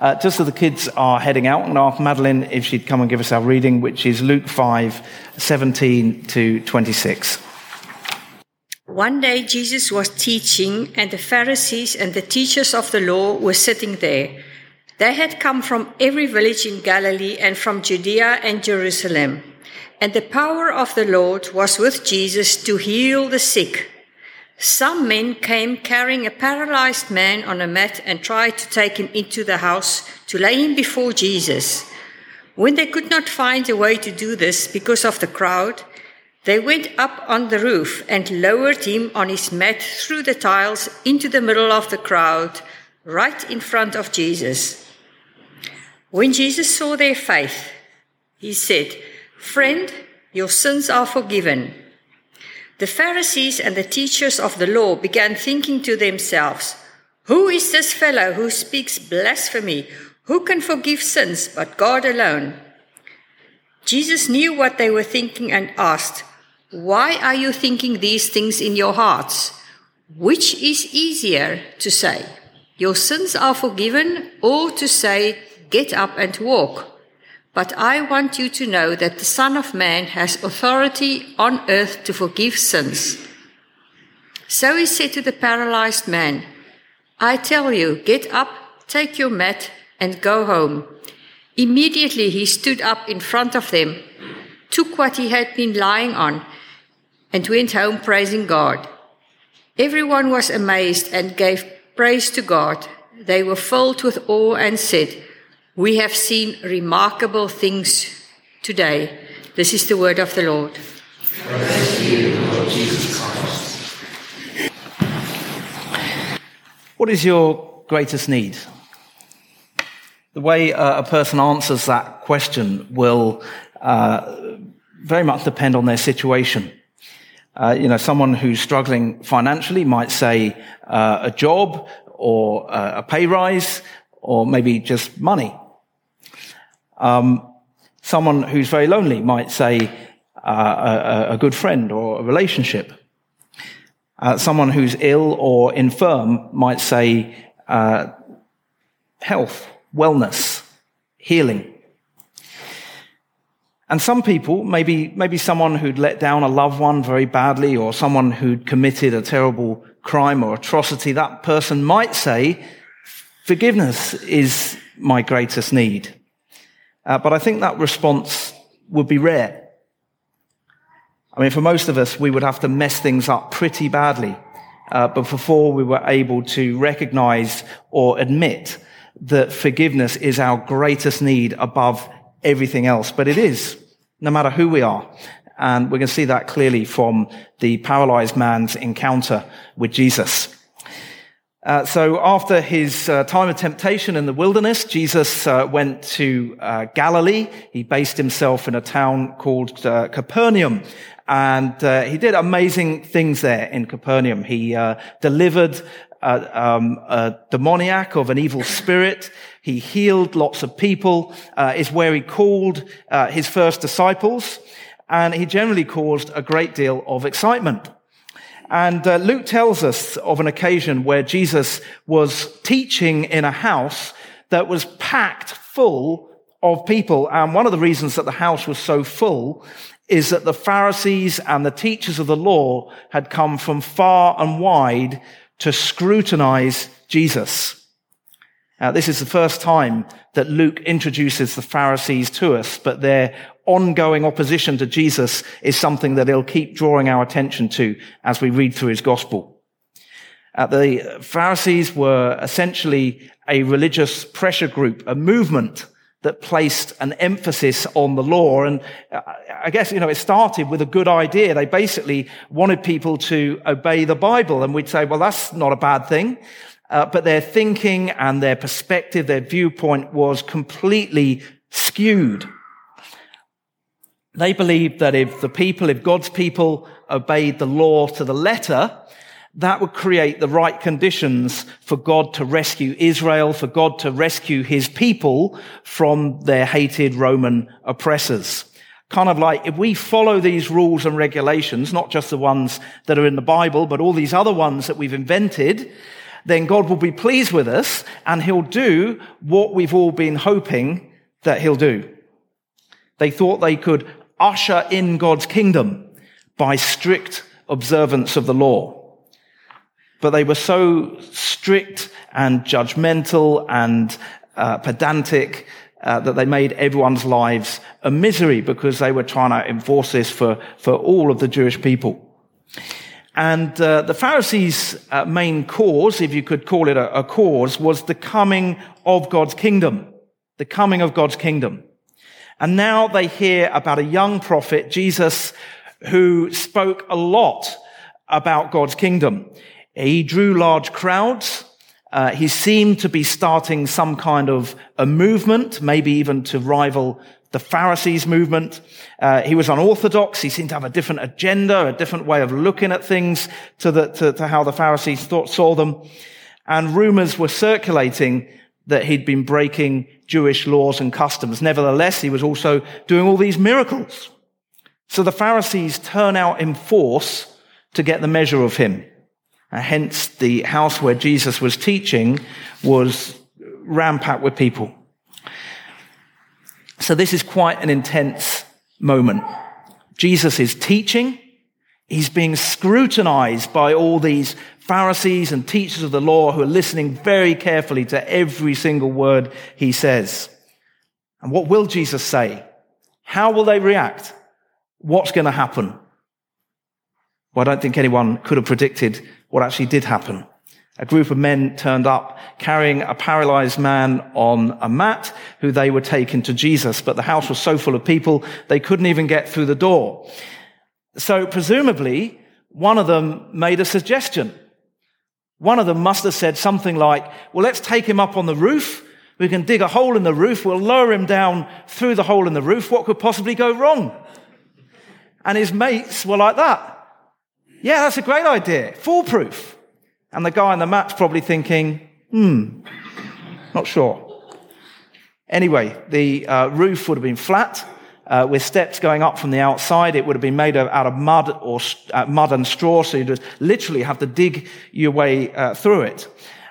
Uh, just as the kids are heading out, I'm going to ask Madeline if she'd come and give us our reading, which is Luke 5, 17 to 26. One day Jesus was teaching, and the Pharisees and the teachers of the law were sitting there. They had come from every village in Galilee and from Judea and Jerusalem. And the power of the Lord was with Jesus to heal the sick. Some men came carrying a paralyzed man on a mat and tried to take him into the house to lay him before Jesus. When they could not find a way to do this because of the crowd, they went up on the roof and lowered him on his mat through the tiles into the middle of the crowd, right in front of Jesus. When Jesus saw their faith, he said, Friend, your sins are forgiven. The Pharisees and the teachers of the law began thinking to themselves, Who is this fellow who speaks blasphemy? Who can forgive sins but God alone? Jesus knew what they were thinking and asked, why are you thinking these things in your hearts? Which is easier to say, Your sins are forgiven, or to say, Get up and walk? But I want you to know that the Son of Man has authority on earth to forgive sins. So he said to the paralyzed man, I tell you, get up, take your mat, and go home. Immediately he stood up in front of them, took what he had been lying on, and went home praising God. Everyone was amazed and gave praise to God. They were filled with awe and said, We have seen remarkable things today. This is the word of the Lord. What is your greatest need? The way uh, a person answers that question will uh, very much depend on their situation. Uh, you know, someone who's struggling financially might say uh, a job or uh, a pay rise or maybe just money. Um, someone who's very lonely might say uh, a, a, good friend or a relationship. Uh, someone who's ill or infirm might say health, wellness, healing. And some people, maybe, maybe someone who'd let down a loved one very badly or someone who'd committed a terrible crime or atrocity, that person might say, forgiveness is my greatest need. Uh, but I think that response would be rare. I mean, for most of us, we would have to mess things up pretty badly uh, but before we were able to recognize or admit that forgiveness is our greatest need above everything else. But it is no matter who we are. And going to see that clearly from the paralyzed man's encounter with Jesus. Uh, so after his uh, time of temptation in the wilderness, Jesus uh, went to uh, Galilee. He based himself in a town called uh, Capernaum. And uh, he did amazing things there in Capernaum. He delivered um, a demoniac of an evil spirit. He healed lots of people, is where he called his first disciples, and he generally caused a great deal of excitement. And uh, Luke tells us of an occasion where Jesus was teaching in a house that was packed full of people. And one of the reasons that the house was so full is that the Pharisees and the teachers of the law had come from far and wide to scrutinize Jesus. Uh, this is the first time that Luke introduces the Pharisees to us, but their ongoing opposition to Jesus is something that he'll keep drawing our attention to as we read through his gospel. Uh, the Pharisees were essentially a religious pressure group, a movement that placed an emphasis on the law. And uh, I guess, you know, it started with a good idea. They basically wanted people to obey the Bible. And we'd say, well, that's not a bad thing. Uh, but their thinking and their perspective, their viewpoint was completely skewed. They believed that if the people, if God's people obeyed the law to the letter, that would create the right conditions for God to rescue Israel, for God to rescue his people from their hated Roman oppressors. Kind of like if we follow these rules and regulations, not just the ones that are in the Bible, but all these other ones that we've invented, then God will be pleased with us and he'll do what we've all been hoping that he'll do. They thought they could usher in God's kingdom by strict observance of the law. But they were so strict and judgmental and uh, pedantic uh, that they made everyone's lives a misery because they were trying to enforce this for, for all of the Jewish people. And uh, the Pharisees' uh, main cause, if you could call it a, a cause, was the coming of God's kingdom. The coming of God's kingdom. And now they hear about a young prophet, Jesus, who spoke a lot about God's kingdom. He drew large crowds. Uh, he seemed to be starting some kind of a movement, maybe even to rival the Pharisees movement. Uh, he was unorthodox. He seemed to have a different agenda, a different way of looking at things to, the, to, to how the Pharisees thought, saw them. And rumors were circulating that he'd been breaking Jewish laws and customs. Nevertheless, he was also doing all these miracles. So the Pharisees turn out in force to get the measure of him. And hence, the house where Jesus was teaching was rampacked with people. So this is quite an intense moment. Jesus is teaching. He's being scrutinized by all these Pharisees and teachers of the law who are listening very carefully to every single word he says. And what will Jesus say? How will they react? What's going to happen? Well, I don't think anyone could have predicted what actually did happen. A group of men turned up carrying a paralyzed man on a mat who they were taking to Jesus, but the house was so full of people they couldn't even get through the door. So presumably one of them made a suggestion. One of them must have said something like, well, let's take him up on the roof. We can dig a hole in the roof. We'll lower him down through the hole in the roof. What could possibly go wrong? And his mates were like that. Yeah, that's a great idea. Foolproof. And the guy on the mat's probably thinking, hmm, not sure. Anyway, the uh, roof would have been flat. Uh, with steps going up from the outside. It would have been made out of mud or uh, mud and straw, so you'd literally have to dig your way uh, through it.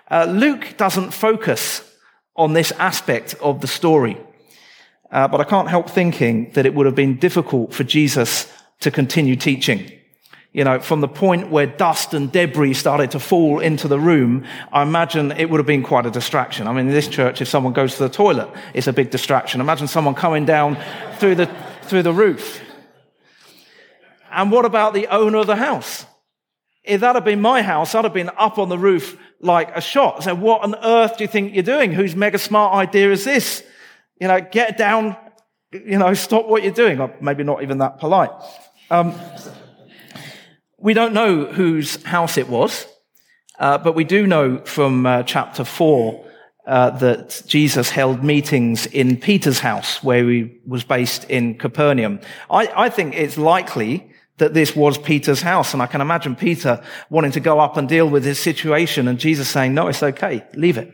Uh, Luke doesn't focus on this aspect of the story, uh, but I can't help thinking that it would have been difficult for Jesus to continue teaching. You know, from the point where dust and debris started to fall into the room, I imagine it would have been quite a distraction. I mean, in this church, if someone goes to the toilet, it's a big distraction. Imagine someone coming down through the, through the roof. And what about the owner of the house? If that had been my house, I'd have been up on the roof like a shot. So what on earth do you think you're doing? Whose mega smart idea is this? You know, get down, you know, stop what you're doing. Or maybe not even that polite. Um, we don't know whose house it was, uh, but we do know from uh, chapter 4 uh, that Jesus held meetings in Peter's house, where he was based in Capernaum. I, I think it's likely that this was Peter's house, and I can imagine Peter wanting to go up and deal with his situation, and Jesus saying, No, it's okay, leave it.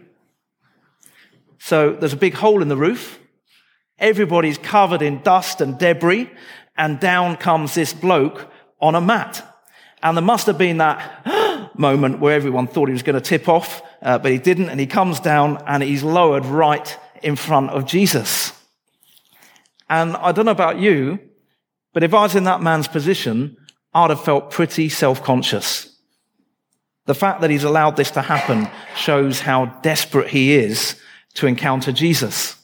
So there's a big hole in the roof. Everybody's covered in dust and debris, and down comes this bloke on a mat. And there must have been that moment where everyone thought he was going to tip off, uh, but he didn't. And he comes down and he's lowered right in front of Jesus. And I don't know about you, but if I was in that man's position, I'd have felt pretty self-conscious. The fact that he's allowed this to happen shows how desperate he is to encounter Jesus.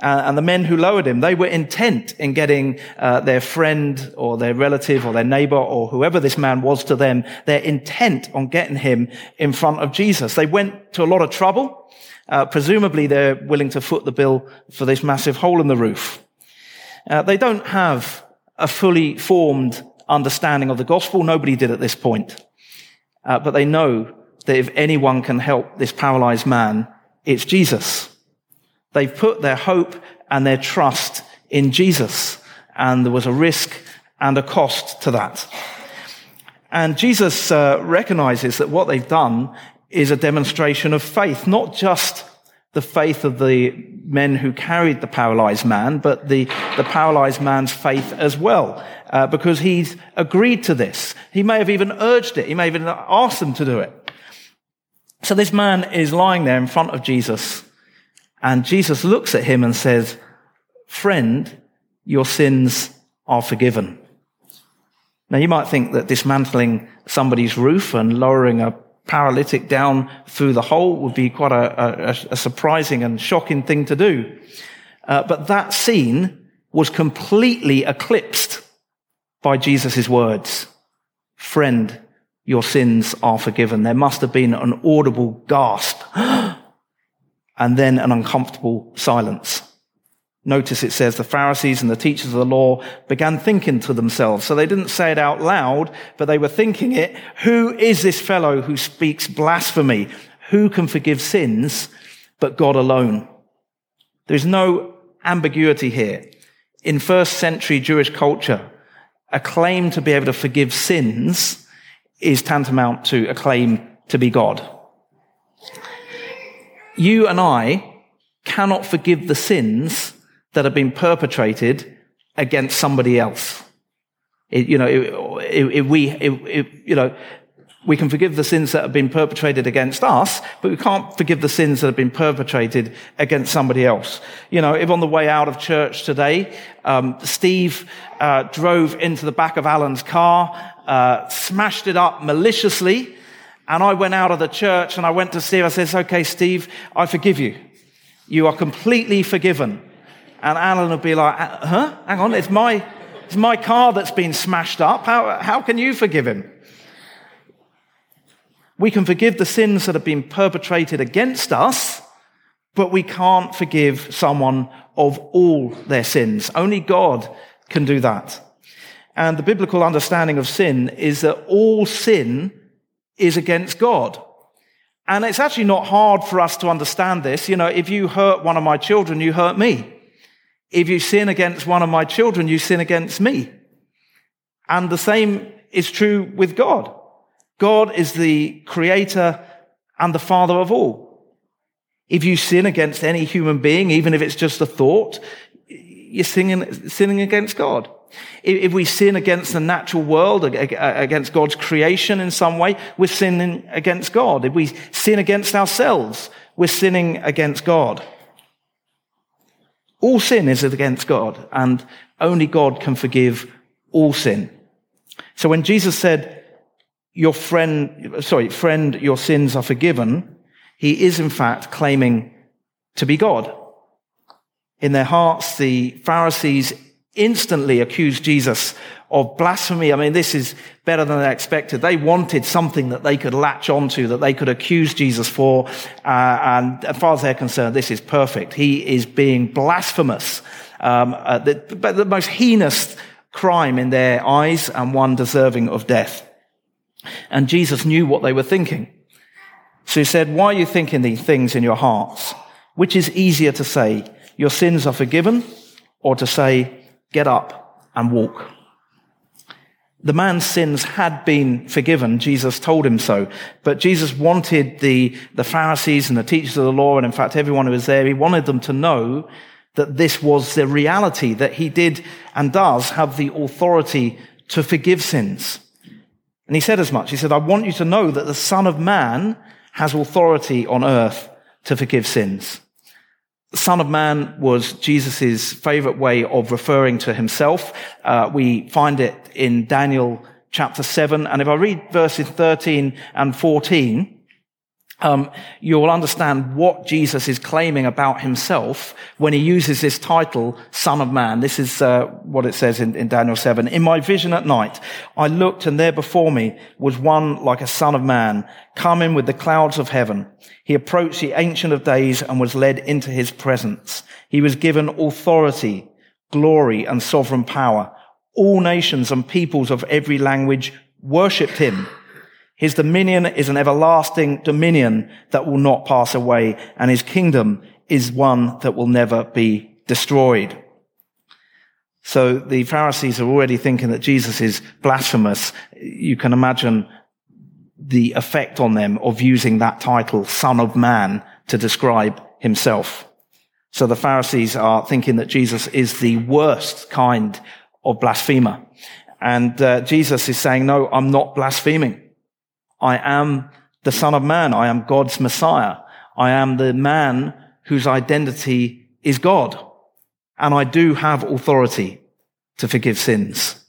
Uh, and the men who lowered him, they were intent in getting uh, their friend or their relative or their neighbor or whoever this man was to them, they're intent on getting him in front of Jesus. They went to a lot of trouble. Uh, presumably they're willing to foot the bill for this massive hole in the roof. Uh, they don't have a fully formed understanding of the gospel. Nobody did at this point. Uh, but they know that if anyone can help this paralyzed man, it's Jesus. They've put their hope and their trust in Jesus. And there was a risk and a cost to that. And Jesus uh, recognizes that what they've done is a demonstration of faith, not just the faith of the men who carried the paralyzed man, but the, the paralyzed man's faith as well, uh, because he's agreed to this. He may have even urged it. He may have even asked them to do it. So this man is lying there in front of Jesus and Jesus looks at him and says, friend, your sins are forgiven. Now you might think that dismantling somebody's roof and lowering a paralytic down through the hole would be quite a, a, a surprising and shocking thing to do. Uh, but that scene was completely eclipsed by Jesus' words. Friend, your sins are forgiven. There must have been an audible gasp and then an uncomfortable silence. Notice it says the Pharisees and the teachers of the law began thinking to themselves. So they didn't say it out loud, but they were thinking it. Who is this fellow who speaks blasphemy? Who can forgive sins but God alone? There's no ambiguity here. In first century Jewish culture, a claim to be able to forgive sins is tantamount to a claim to be God. You and I cannot forgive the sins that have been perpetrated against somebody else. It, you know, if we, you know, we can forgive the sins that have been perpetrated against us, but we can't forgive the sins that have been perpetrated against somebody else. You know, if on the way out of church today, um, Steve uh, drove into the back of Alan's car, uh, smashed it up maliciously, and I went out of the church and I went to Steve. I said, "Okay, Steve, I forgive you. You are completely forgiven." And Alan would be like, uh, huh? Hang on, it's my, it's my car that's been smashed up. How, how can you forgive him? We can forgive the sins that have been perpetrated against us, but we can't forgive someone of all their sins. Only God can do that. And the biblical understanding of sin is that all sin is against God. And it's actually not hard for us to understand this. You know, if you hurt one of my children, you hurt me. If you sin against one of my children, you sin against me. And the same is true with God. God is the creator and the father of all. If you sin against any human being, even if it's just a thought, you're sinning, sinning against God. If we sin against the natural world, against God's creation in some way, we're sinning against God. If we sin against ourselves, we're sinning against God. All sin is against God, and only God can forgive all sin. So when Jesus said, your friend, sorry, friend, your sins are forgiven, he is in fact claiming to be God. In their hearts, the Pharisees instantly accused Jesus of blasphemy. I mean, this is better than they expected. They wanted something that they could latch onto, that they could accuse Jesus for. Uh, and as far as they're concerned, this is perfect. He is being blasphemous. Um, uh, the, the most heinous crime in their eyes and one deserving of death. And Jesus knew what they were thinking. So he said, why are you thinking these things in your hearts? Which is easier to say, your sins are forgiven, or to say, get up and walk? The man's sins had been forgiven. Jesus told him so. But Jesus wanted the, the Pharisees and the teachers of the law, and in fact everyone who was there, he wanted them to know that this was the reality, that he did and does have the authority to forgive sins. And he said as much. He said, I want you to know that the Son of Man has authority on earth to forgive sins. Son of Man was Jesus' favorite way of referring to himself. Uh, we find it in Daniel chapter 7. And if I read verses 13 and 14, um, you'll understand what Jesus is claiming about himself when he uses this title, Son of Man. This is uh, what it says in, in, Daniel 7. In my vision at night, I looked and there before me was one like a son of man coming with the clouds of heaven. He approached the ancient of days and was led into his presence. He was given authority, glory and sovereign power. All nations and peoples of every language worshipped him. His dominion is an everlasting dominion that will not pass away, and his kingdom is one that will never be destroyed. So the Pharisees are already thinking that Jesus is blasphemous. You can imagine the effect on them of using that title, Son of Man, to describe himself. So the Pharisees are thinking that Jesus is the worst kind of blasphemer. And uh, Jesus is saying, no, I'm not blaspheming. I am the Son of Man. I am God's Messiah. I am the man whose identity is God. And I do have authority to forgive sins.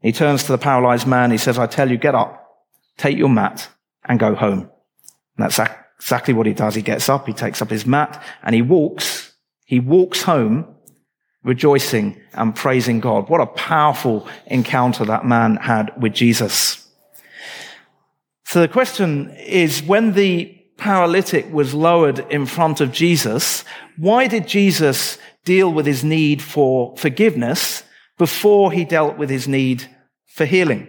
He turns to the paralyzed man. He says, I tell you, get up, take your mat and go home. And that's exactly what he does. He gets up, he takes up his mat and he walks. He walks home rejoicing and praising God. What a powerful encounter that man had with Jesus. So the question is, when the paralytic was lowered in front of Jesus, why did Jesus deal with his need for forgiveness before he dealt with his need for healing?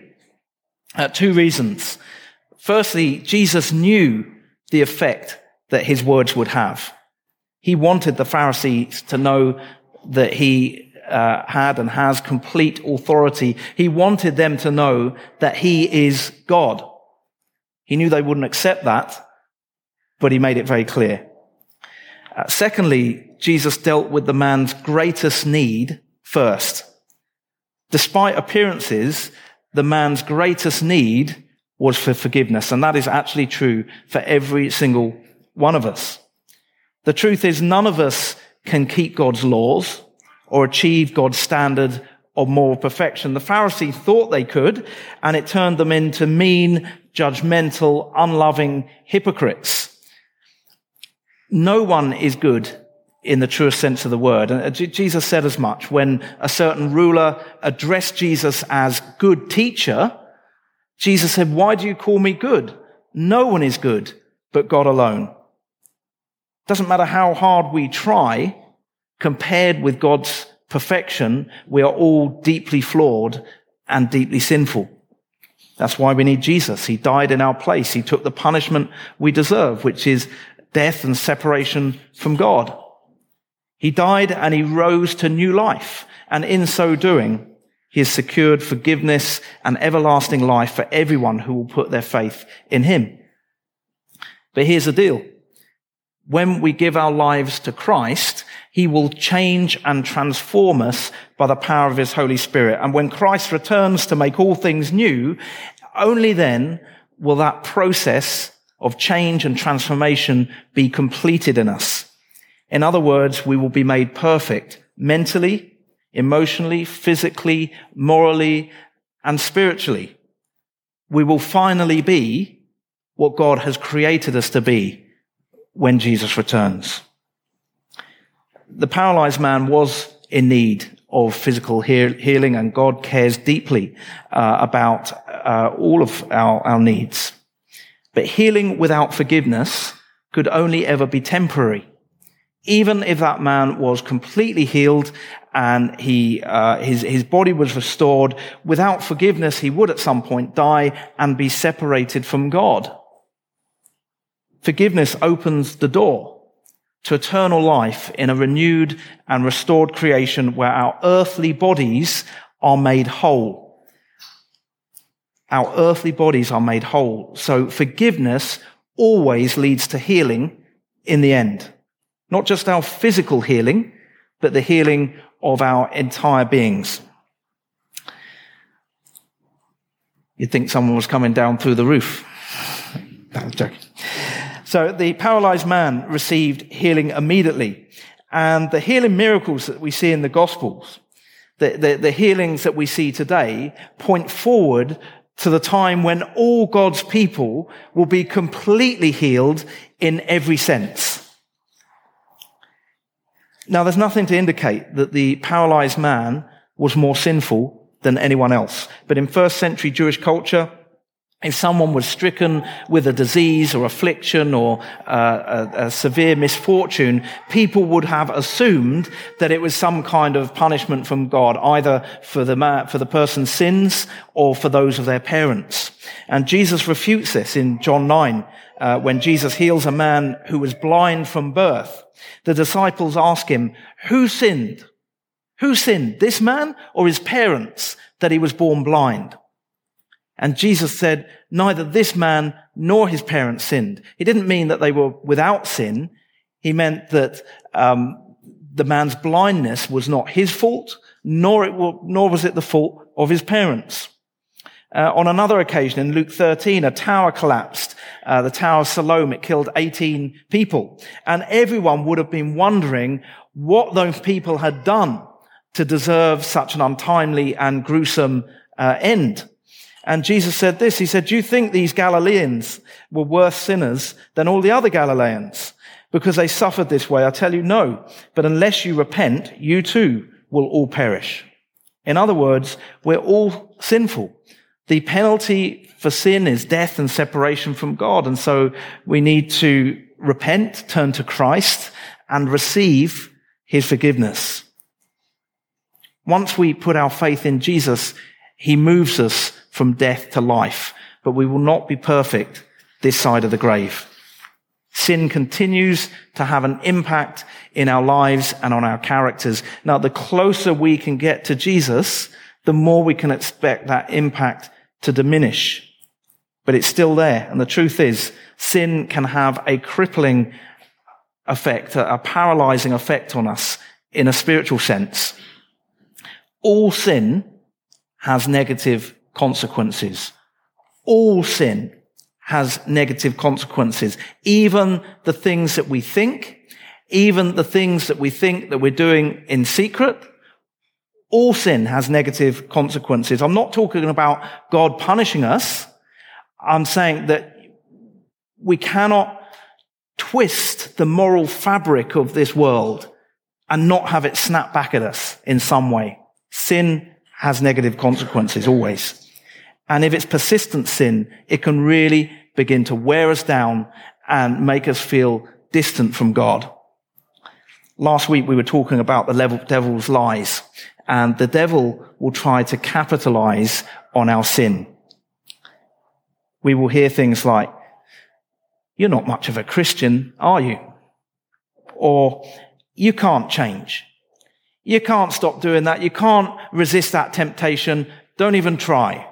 Uh, two reasons. Firstly, Jesus knew the effect that his words would have. He wanted the Pharisees to know that he uh, had and has complete authority. He wanted them to know that he is God. He knew they wouldn't accept that, but he made it very clear. Uh, secondly, Jesus dealt with the man's greatest need first. Despite appearances, the man's greatest need was for forgiveness. And that is actually true for every single one of us. The truth is none of us can keep God's laws or achieve God's standard of moral perfection. The Pharisees thought they could, and it turned them into mean, judgmental, unloving hypocrites. No one is good in the truest sense of the word. And uh, Jesus said as much when a certain ruler addressed Jesus as good teacher. Jesus said, why do you call me good? No one is good but God alone. Doesn't matter how hard we try, compared with God's perfection, we are all deeply flawed and deeply sinful. That's why we need Jesus. He died in our place. He took the punishment we deserve, which is death and separation from God. He died and he rose to new life. And in so doing, he has secured forgiveness and everlasting life for everyone who will put their faith in him. But here's the deal. When we give our lives to Christ, he will change and transform us by the power of his Holy Spirit. And when Christ returns to make all things new, only then will that process of change and transformation be completed in us. In other words, we will be made perfect mentally, emotionally, physically, morally, and spiritually. We will finally be what God has created us to be when Jesus returns. The paralyzed man was in need of physical healing and God cares deeply uh, about uh, all of our, our needs. But healing without forgiveness could only ever be temporary even if that man was completely healed and he, uh, his, his body was restored, without forgiveness, he would at some point die and be separated from God. Forgiveness opens the door to eternal life in a renewed and restored creation where our earthly bodies are made whole. Our earthly bodies are made whole. So forgiveness always leads to healing in the end. Not just our physical healing, but the healing of our entire beings. You'd think someone was coming down through the roof. that was joking. So the paralyzed man received healing immediately. And the healing miracles that we see in the Gospels, the, the, the healings that we see today, point forward to the time when all God's people will be completely healed in every sense. Now, there's nothing to indicate that the paralyzed man was more sinful than anyone else. But in first century Jewish culture, if someone was stricken with a disease or affliction or uh, a, a, severe misfortune, people would have assumed that it was some kind of punishment from God, either for the man, for the person's sins or for those of their parents. And Jesus refutes this in John 9, uh, when Jesus heals a man who was blind from birth. The disciples ask him, who sinned? Who sinned, this man or his parents, that he was born blind? And Jesus said, neither this man nor his parents sinned. He didn't mean that they were without sin. He meant that um, the man's blindness was not his fault, nor, it nor was it the fault of his parents. Uh, on another occasion in Luke 13, a tower collapsed uh, the Tower of Siloam. It killed 18 people. And everyone would have been wondering what those people had done to deserve such an untimely and gruesome uh, end. And Jesus said this, he said, do you think these Galileans were worse sinners than all the other Galileans? Because they suffered this way. I tell you, no. But unless you repent, you too will all perish. In other words, we're all sinful. The penalty for sin is death and separation from God. And so we need to repent, turn to Christ, and receive his forgiveness. Once we put our faith in Jesus, he moves us from death to life, but we will not be perfect this side of the grave. Sin continues to have an impact in our lives and on our characters. Now, the closer we can get to Jesus, the more we can expect that impact to diminish. But it's still there. And the truth is, sin can have a crippling effect, a paralyzing effect on us in a spiritual sense. All sin has negative consequences. All sin has negative consequences. Even the things that we think, even the things that we think that we're doing in secret, all sin has negative consequences. I'm not talking about God punishing us. I'm saying that we cannot twist the moral fabric of this world and not have it snap back at us in some way. Sin has negative consequences always. And if it's persistent sin, it can really begin to wear us down and make us feel distant from God. Last week we were talking about the devil's lies and the devil will try to capitalize on our sin. We will hear things like, you're not much of a Christian, are you? Or you can't change. You can't stop doing that. You can't resist that temptation. Don't even try.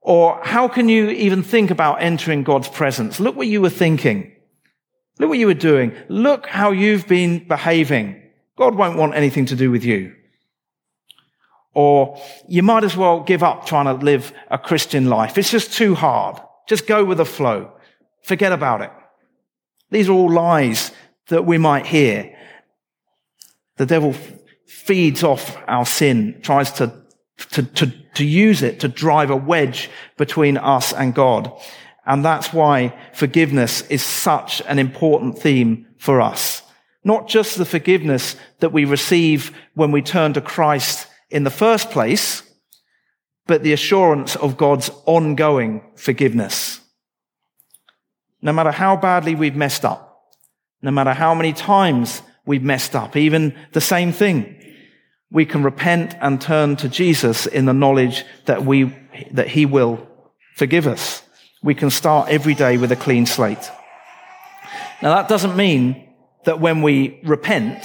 Or how can you even think about entering God's presence? Look what you were thinking. Look what you were doing. Look how you've been behaving. God won't want anything to do with you. Or you might as well give up trying to live a Christian life. It's just too hard. Just go with the flow. Forget about it. These are all lies that we might hear. The devil feeds off our sin, tries to to, to, to use it to drive a wedge between us and God. And that's why forgiveness is such an important theme for us. Not just the forgiveness that we receive when we turn to Christ in the first place, but the assurance of God's ongoing forgiveness. No matter how badly we've messed up, no matter how many times we've messed up, even the same thing, we can repent and turn to Jesus in the knowledge that we, that he will forgive us. We can start every day with a clean slate. Now that doesn't mean that when we repent,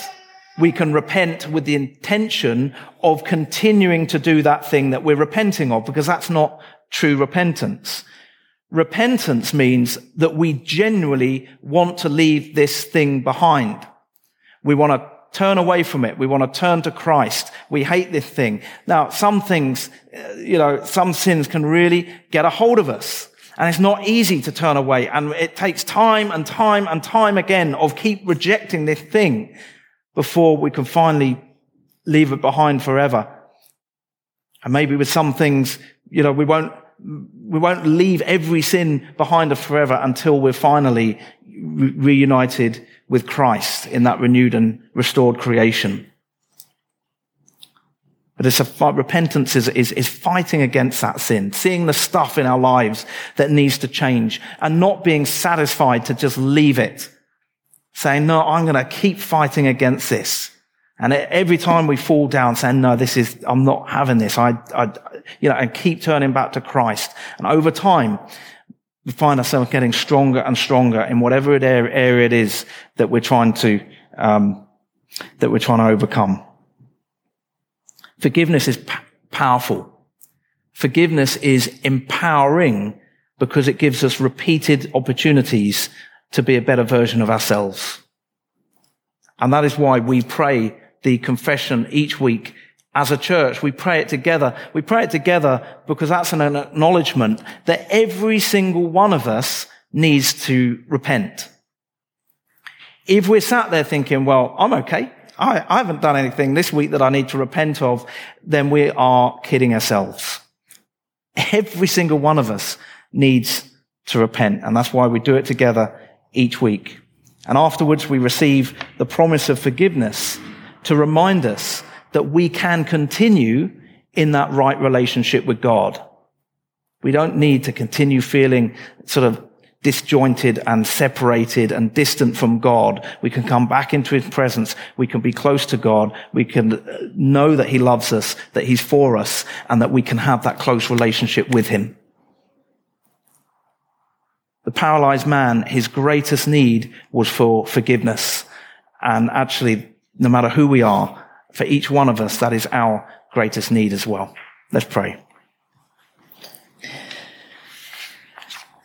we can repent with the intention of continuing to do that thing that we're repenting of, because that's not true repentance. Repentance means that we genuinely want to leave this thing behind. We want to turn away from it. We want to turn to Christ. We hate this thing. Now, some things, uh, you know, some sins can really get a hold of us. And it's not easy to turn away. And it takes time and time and time again of keep rejecting this thing before we can finally leave it behind forever. And maybe with some things, you know, we won't, we won't leave every sin behind us forever until we're finally re- reunited with Christ in that renewed and restored creation. But it's a repentance is, is, is fighting against that sin, seeing the stuff in our lives that needs to change and not being satisfied to just leave it. Saying, no, I'm going to keep fighting against this. And every time we fall down saying, no, this is, I'm not having this. I, I, you know, and keep turning back to Christ. And over time, we find ourselves getting stronger and stronger in whatever area it is that we're trying to um, that we're trying to overcome. Forgiveness is p- powerful. Forgiveness is empowering because it gives us repeated opportunities to be a better version of ourselves. And that is why we pray the confession each week as a church. We pray it together. We pray it together because that's an acknowledgement that every single one of us needs to repent. If we're sat there thinking, well, I'm okay. I, I haven't done anything this week that I need to repent of, then we are kidding ourselves. Every single one of us needs to repent. And that's why we do it together each week. And afterwards we receive the promise of forgiveness to remind us that we can continue in that right relationship with God. We don't need to continue feeling sort of disjointed and separated and distant from God. We can come back into his presence. We can be close to God. We can know that he loves us, that he's for us, and that we can have that close relationship with him. The paralyzed man, his greatest need was for forgiveness. And actually, no matter who we are, for each one of us, that is our greatest need as well. Let's pray.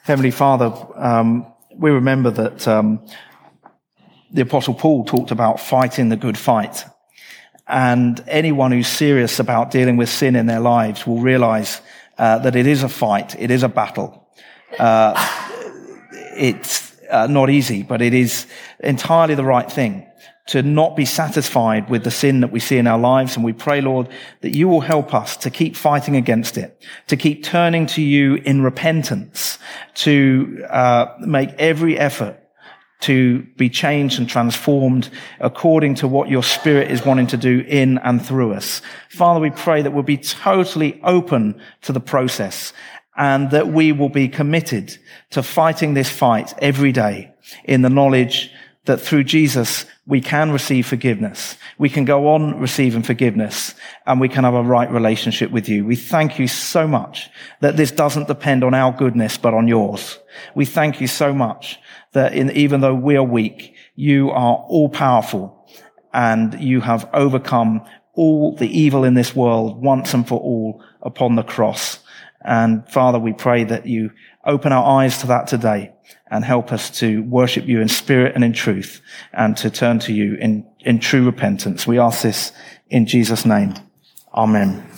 Heavenly Father, um, we remember that um, the Apostle Paul talked about fighting the good fight. And anyone who's serious about dealing with sin in their lives will realize uh, that it is a fight, it is a battle. Uh, it's uh, not easy, but it is entirely the right thing to not be satisfied with the sin that we see in our lives. And we pray, Lord, that you will help us to keep fighting against it, to keep turning to you in repentance, to uh, make every effort to be changed and transformed according to what your spirit is wanting to do in and through us. Father, we pray that we'll be totally open to the process and that we will be committed to fighting this fight every day in the knowledge that through Jesus, we can receive forgiveness. We can go on receiving forgiveness and we can have a right relationship with you. We thank you so much that this doesn't depend on our goodness, but on yours. We thank you so much that in, even though we are weak, you are all powerful and you have overcome all the evil in this world once and for all upon the cross. And Father, we pray that you open our eyes to that today and help us to worship you in spirit and in truth and to turn to you in, in true repentance. We ask this in Jesus' name. Amen.